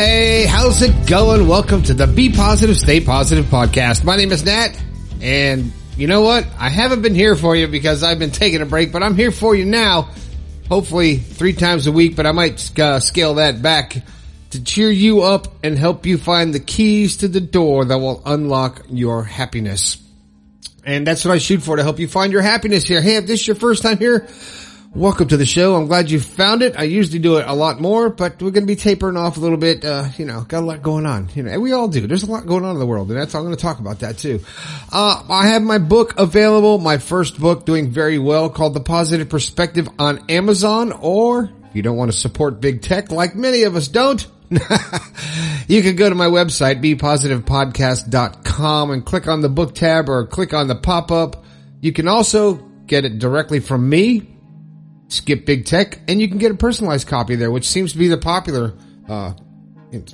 hey, how's it going? Welcome to the Be Positive, Stay Positive podcast. My name is Nat, and you know what? I haven't been here for you because I've been taking a break, but I'm here for you now. Hopefully three times a week, but I might uh, scale that back to cheer you up and help you find the keys to the door that will unlock your happiness. And that's what I shoot for to help you find your happiness here. Hey, if this is your first time here, welcome to the show. I'm glad you found it. I usually do it a lot more, but we're going to be tapering off a little bit. Uh, you know, got a lot going on. You know, we all do. There's a lot going on in the world, and that's I'm going to talk about that too. Uh, I have my book available, my first book doing very well called The Positive Perspective on Amazon, or if you don't want to support big tech like many of us don't, you can go to my website, bepositivepodcast.com and click on the book tab or click on the pop-up. You can also get it directly from me, skip big tech, and you can get a personalized copy there, which seems to be the popular, uh,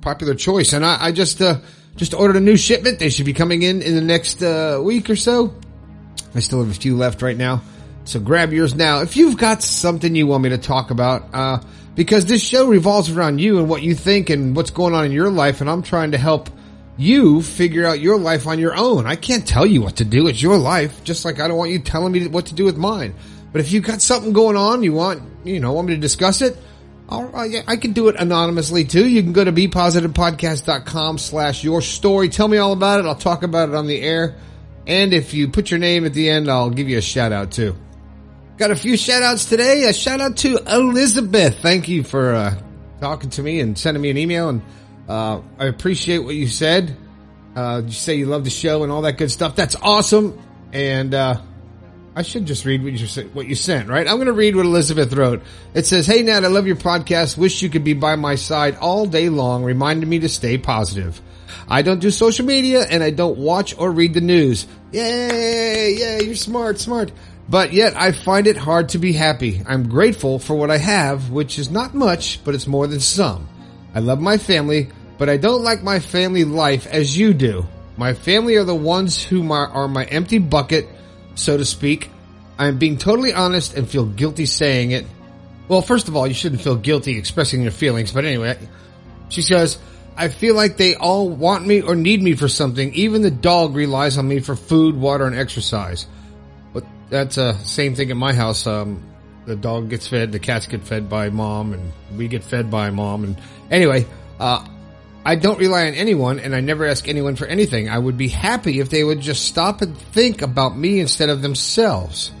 popular choice. And I, I just, uh, just ordered a new shipment. They should be coming in in the next, uh, week or so. I still have a few left right now. So grab yours now. If you've got something you want me to talk about, uh, because this show revolves around you and what you think and what's going on in your life. And I'm trying to help you figure out your life on your own. I can't tell you what to do. It's your life. Just like I don't want you telling me what to do with mine. But if you've got something going on, you want, you know, want me to discuss it, I'll, I can do it anonymously too. You can go to bepositivepodcast.com slash your story. Tell me all about it. I'll talk about it on the air. And if you put your name at the end, I'll give you a shout out too. Got a few shout outs today. A shout out to Elizabeth. Thank you for uh, talking to me and sending me an email. And uh, I appreciate what you said. Uh, you say you love the show and all that good stuff. That's awesome. And uh, I should just read what you what you sent, right? I'm going to read what Elizabeth wrote. It says, "Hey Nat, I love your podcast. Wish you could be by my side all day long, reminding me to stay positive. I don't do social media and I don't watch or read the news. Yay, yay, you're smart, smart. But yet I find it hard to be happy. I'm grateful for what I have, which is not much, but it's more than some. I love my family, but I don't like my family life as you do. My family are the ones who are my empty bucket, so to speak. I am being totally honest and feel guilty saying it. Well, first of all, you shouldn't feel guilty expressing your feelings, but anyway, she says, I feel like they all want me or need me for something. Even the dog relies on me for food, water, and exercise But that's uh same thing at my house. Um, the dog gets fed, the cats get fed by mom, and we get fed by mom. And anyway, uh, I don't rely on anyone, and I never ask anyone for anything. I would be happy if they would just stop and think about me instead of themselves.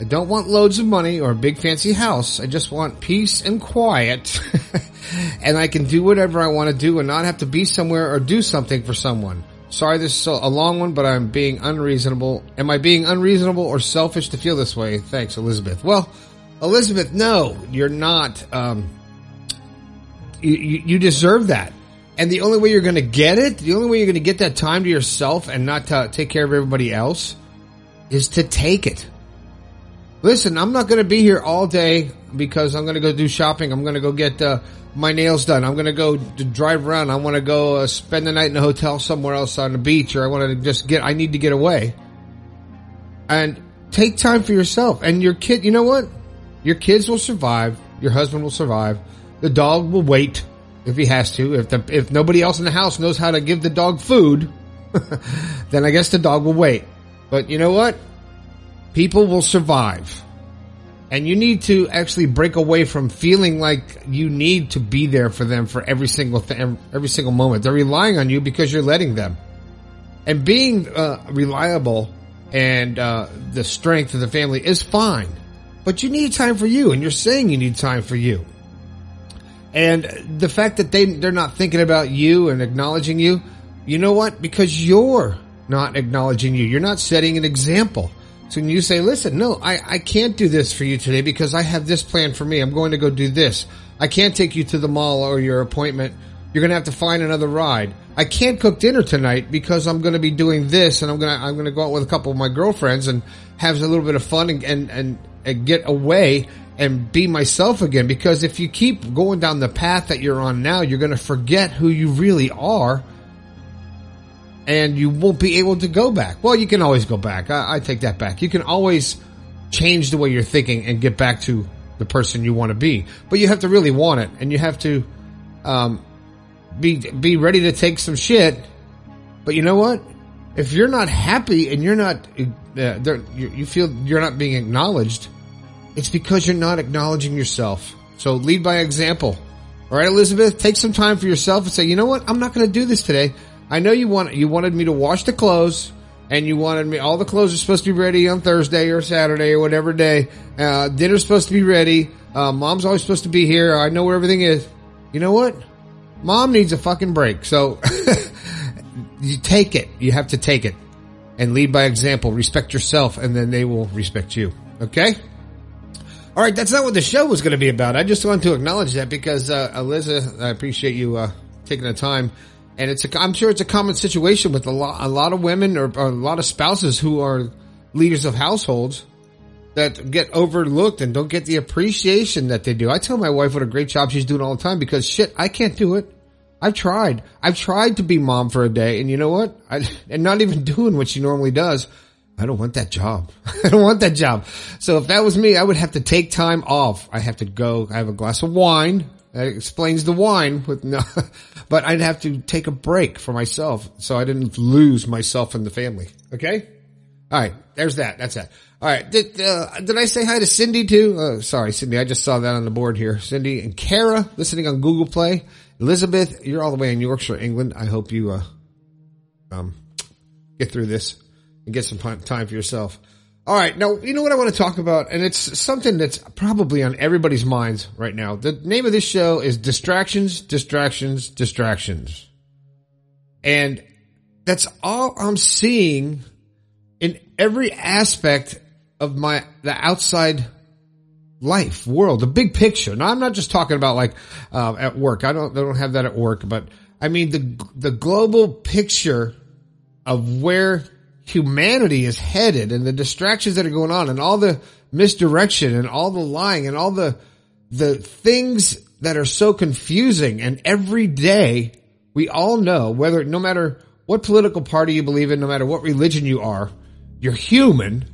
I don't want loads of money or a big fancy house. I just want peace and quiet. and I can do whatever I want to do and not have to be somewhere or do something for someone. Sorry, this is a long one, but I'm being unreasonable. Am I being unreasonable or selfish to feel this way? Thanks, Elizabeth. Well, Elizabeth, no, you're not. Um, you, you deserve that. And the only way you're going to get it, the only way you're going to get that time to yourself and not to take care of everybody else is to take it. Listen, I'm not going to be here all day because I'm going to go do shopping. I'm going to go get uh, my nails done. I'm going to go drive around. I want to go uh, spend the night in a hotel somewhere else on the beach or I want to just get, I need to get away. And take time for yourself and your kid. You know what? Your kids will survive. Your husband will survive. The dog will wait if he has to. If the, if nobody else in the house knows how to give the dog food, then I guess the dog will wait. But you know what? People will survive. And you need to actually break away from feeling like you need to be there for them for every single thing, every single moment. They're relying on you because you're letting them. And being uh, reliable and uh, the strength of the family is fine, but you need time for you, and you're saying you need time for you. And the fact that they they're not thinking about you and acknowledging you, you know what? Because you're not acknowledging you, you're not setting an example. So when you say, listen, no, I, I can't do this for you today because I have this plan for me. I'm going to go do this. I can't take you to the mall or your appointment. You're going to have to find another ride. I can't cook dinner tonight because I'm going to be doing this and I'm going to, I'm going to go out with a couple of my girlfriends and have a little bit of fun and, and, and, and get away and be myself again. Because if you keep going down the path that you're on now, you're going to forget who you really are and you won't be able to go back. Well, you can always go back. I, I, take that back. You can always change the way you're thinking and get back to the person you want to be, but you have to really want it, and you have to um, be be ready to take some shit. But you know what? If you're not happy and you're not uh, you, you feel you're not being acknowledged, it's because you're not acknowledging yourself. So lead by example. All right, Elizabeth, take some time for yourself and say, you know what? I'm not going to do this today. I know you want you wanted me to wash the clothes and you wanted me all the clothes are supposed to be ready on Thursday or Saturday or whatever day. Uh, dinner's supposed to be ready. Uh, mom's always supposed to be here. I know where everything is. You know what? Mom needs a fucking break. So you take it. You have to take it and lead by example. Respect yourself and then they will respect you. Okay? All right. That's not what the show was going to be about. I just wanted to acknowledge that because, uh, Eliza, I appreciate you, uh, taking the time and it's a, I'm sure it's a common situation with a lot, a lot of women or, or a lot of spouses who are leaders of households that get overlooked and don't get the appreciation that they do. I tell my wife what a great job she's doing all the time because shit, I can't do it. I've tried. I've tried to be mom for a day and you know what? I, and not even doing what she normally does. I don't want that job. I don't want that job. So if that was me, I would have to take time off. I have to go, I have a glass of wine. That explains the wine with no, but I'd have to take a break for myself so I didn't lose myself and the family. Okay. All right. There's that. That's that. All right. Did, uh, did I say hi to Cindy too? Uh, sorry, Cindy. I just saw that on the board here. Cindy and Kara listening on Google Play. Elizabeth, you're all the way in Yorkshire, England. I hope you, uh, um, get through this and get some time for yourself. All right. Now, you know what I want to talk about? And it's something that's probably on everybody's minds right now. The name of this show is Distractions, Distractions, Distractions. And that's all I'm seeing in every aspect of my, the outside life, world, the big picture. Now, I'm not just talking about like, uh, at work. I don't, I don't have that at work, but I mean the, the global picture of where humanity is headed and the distractions that are going on and all the misdirection and all the lying and all the, the things that are so confusing and every day we all know whether, no matter what political party you believe in, no matter what religion you are, you're human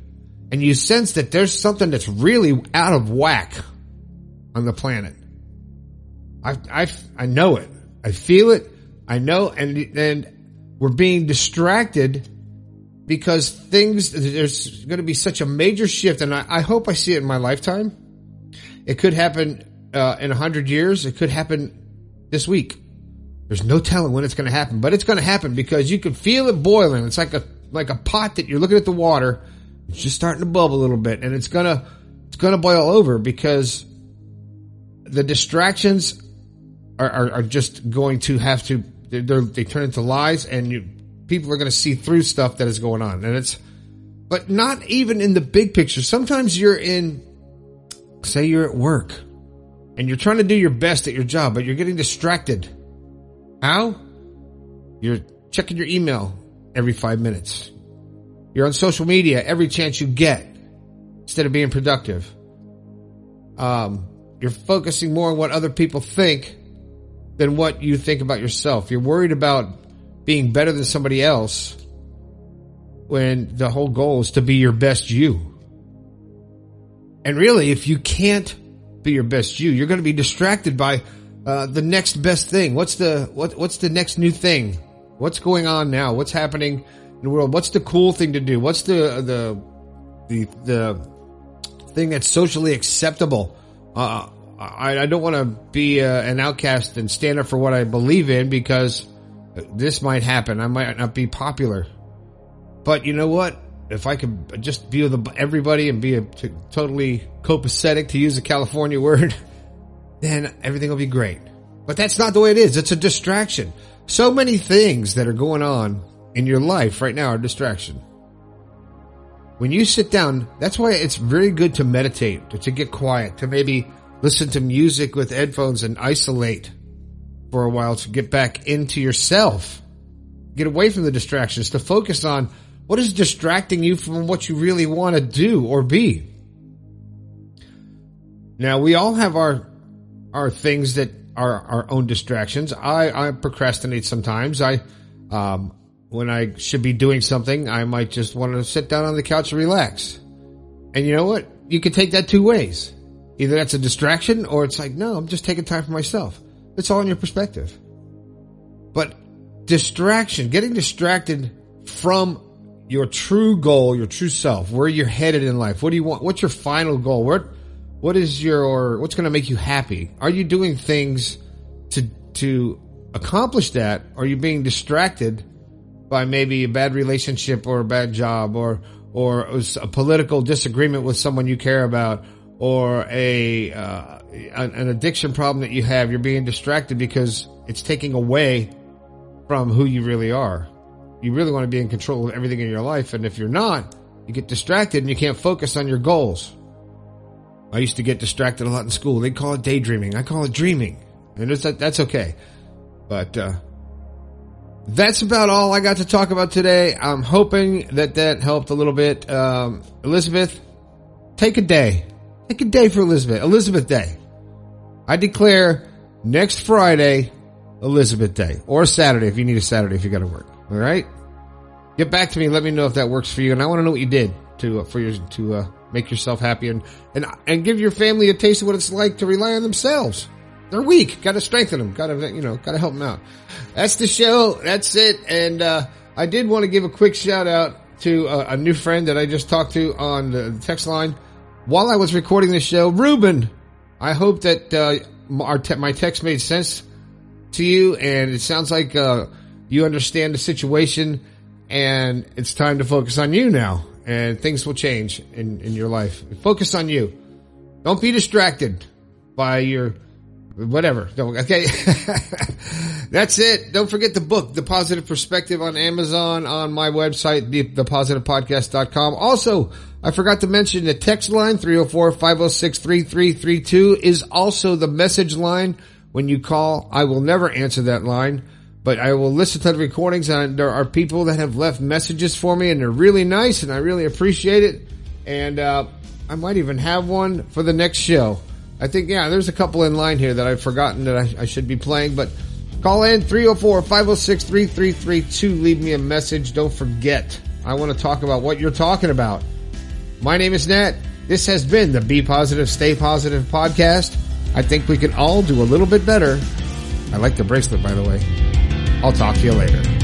and you sense that there's something that's really out of whack on the planet. I, I, I know it. I feel it. I know and, and we're being distracted because things, there's going to be such a major shift and I, I hope I see it in my lifetime. It could happen, uh, in a hundred years. It could happen this week. There's no telling when it's going to happen, but it's going to happen because you can feel it boiling. It's like a, like a pot that you're looking at the water. It's just starting to bubble a little bit and it's to, it's to boil over because the distractions are, are, are just going to have to, they're, they turn into lies and you, people are going to see through stuff that is going on. And it's, but not even in the big picture. Sometimes you're in, say you're at work and you're trying to do your best at your job, but you're getting distracted. How? You're checking your email every five minutes. You're on social media every chance you get instead of being productive. Um, you're focusing more on what other people think than what you think about yourself. You're worried about being better than somebody else when the whole goal is to be your best you. And really, if you can't be your best you, you're going to be distracted by uh, the next best thing. What's the what? What's the next new thing? What's going on now? What's happening in the world? What's the cool thing to do? What's the the the the thing that's socially acceptable? Uh, I, I don't want to be uh, an outcast and stand up for what I believe in because this might happen. I might not be popular. But you know what? If I could just be with everybody and be a t- totally copacetic, to use a California word, then everything will be great. But that's not the way it is. It's a distraction. So many things that are going on in your life right now are distraction. When you sit down, that's why it's very good to meditate, to, to get quiet, to maybe listen to music with headphones and isolate for a while to get back into yourself. Get away from the distractions to focus on what is distracting you from what you really want to do or be. Now we all have our, our things that are our own distractions. I, I procrastinate sometimes. I, um, when I should be doing something, I might just want to sit down on the couch and relax. And you know what? You can take that two ways. Either that's a distraction or it's like, no, I'm just taking time for myself. It's all in your perspective. But distraction, getting distracted from your true goal, your true self, where you're headed in life. What do you want? What's your final goal? What, what is your, what's going to make you happy? Are you doing things to, to accomplish that? Are you being distracted by maybe a bad relationship or a bad job or, or a political disagreement with someone you care about or a, uh, an addiction problem that you have? You're being distracted because it's taking away from who you really are. You really want to be in control of everything in your life. And if you're not, you get distracted and you can't focus on your goals. I used to get distracted a lot in school. They call it daydreaming. I call it dreaming. And it's, that's okay. But, uh, that's about all I got to talk about today. I'm hoping that that helped a little bit. Um, Elizabeth, take a day. Take a day for Elizabeth. Elizabeth Day. I declare next Friday, Elizabeth Day. Or Saturday if you need a Saturday if you got to work. All right? Get back to me. Let me know if that works for you. And I want to know what you did to, uh, for your, to, uh, make yourself happy and, and, and give your family a taste of what it's like to rely on themselves. They're weak. Got to strengthen them. Got to, you know, got to help them out. That's the show. That's it. And, uh, I did want to give a quick shout out to a, a new friend that I just talked to on the text line while I was recording the show. Ruben, I hope that, uh, te- my text made sense to you and it sounds like, uh, you understand the situation and it's time to focus on you now and things will change in, in your life. Focus on you. Don't be distracted by your whatever. Don't, Okay. That's it. Don't forget the book, The Positive Perspective on Amazon, on my website, bepositivepodcast.com. Also, I forgot to mention the text line, 304-506-3332 is also the message line. When you call, I will never answer that line, but I will listen to the recordings and there are people that have left messages for me and they're really nice and I really appreciate it. And, uh, I might even have one for the next show. I think, yeah, there's a couple in line here that I've forgotten that I, I should be playing, but call in 304-506-3332. Leave me a message. Don't forget. I want to talk about what you're talking about. My name is Nat. This has been the Be Positive, Stay Positive podcast. I think we can all do a little bit better. I like the bracelet, by the way. I'll talk to you later.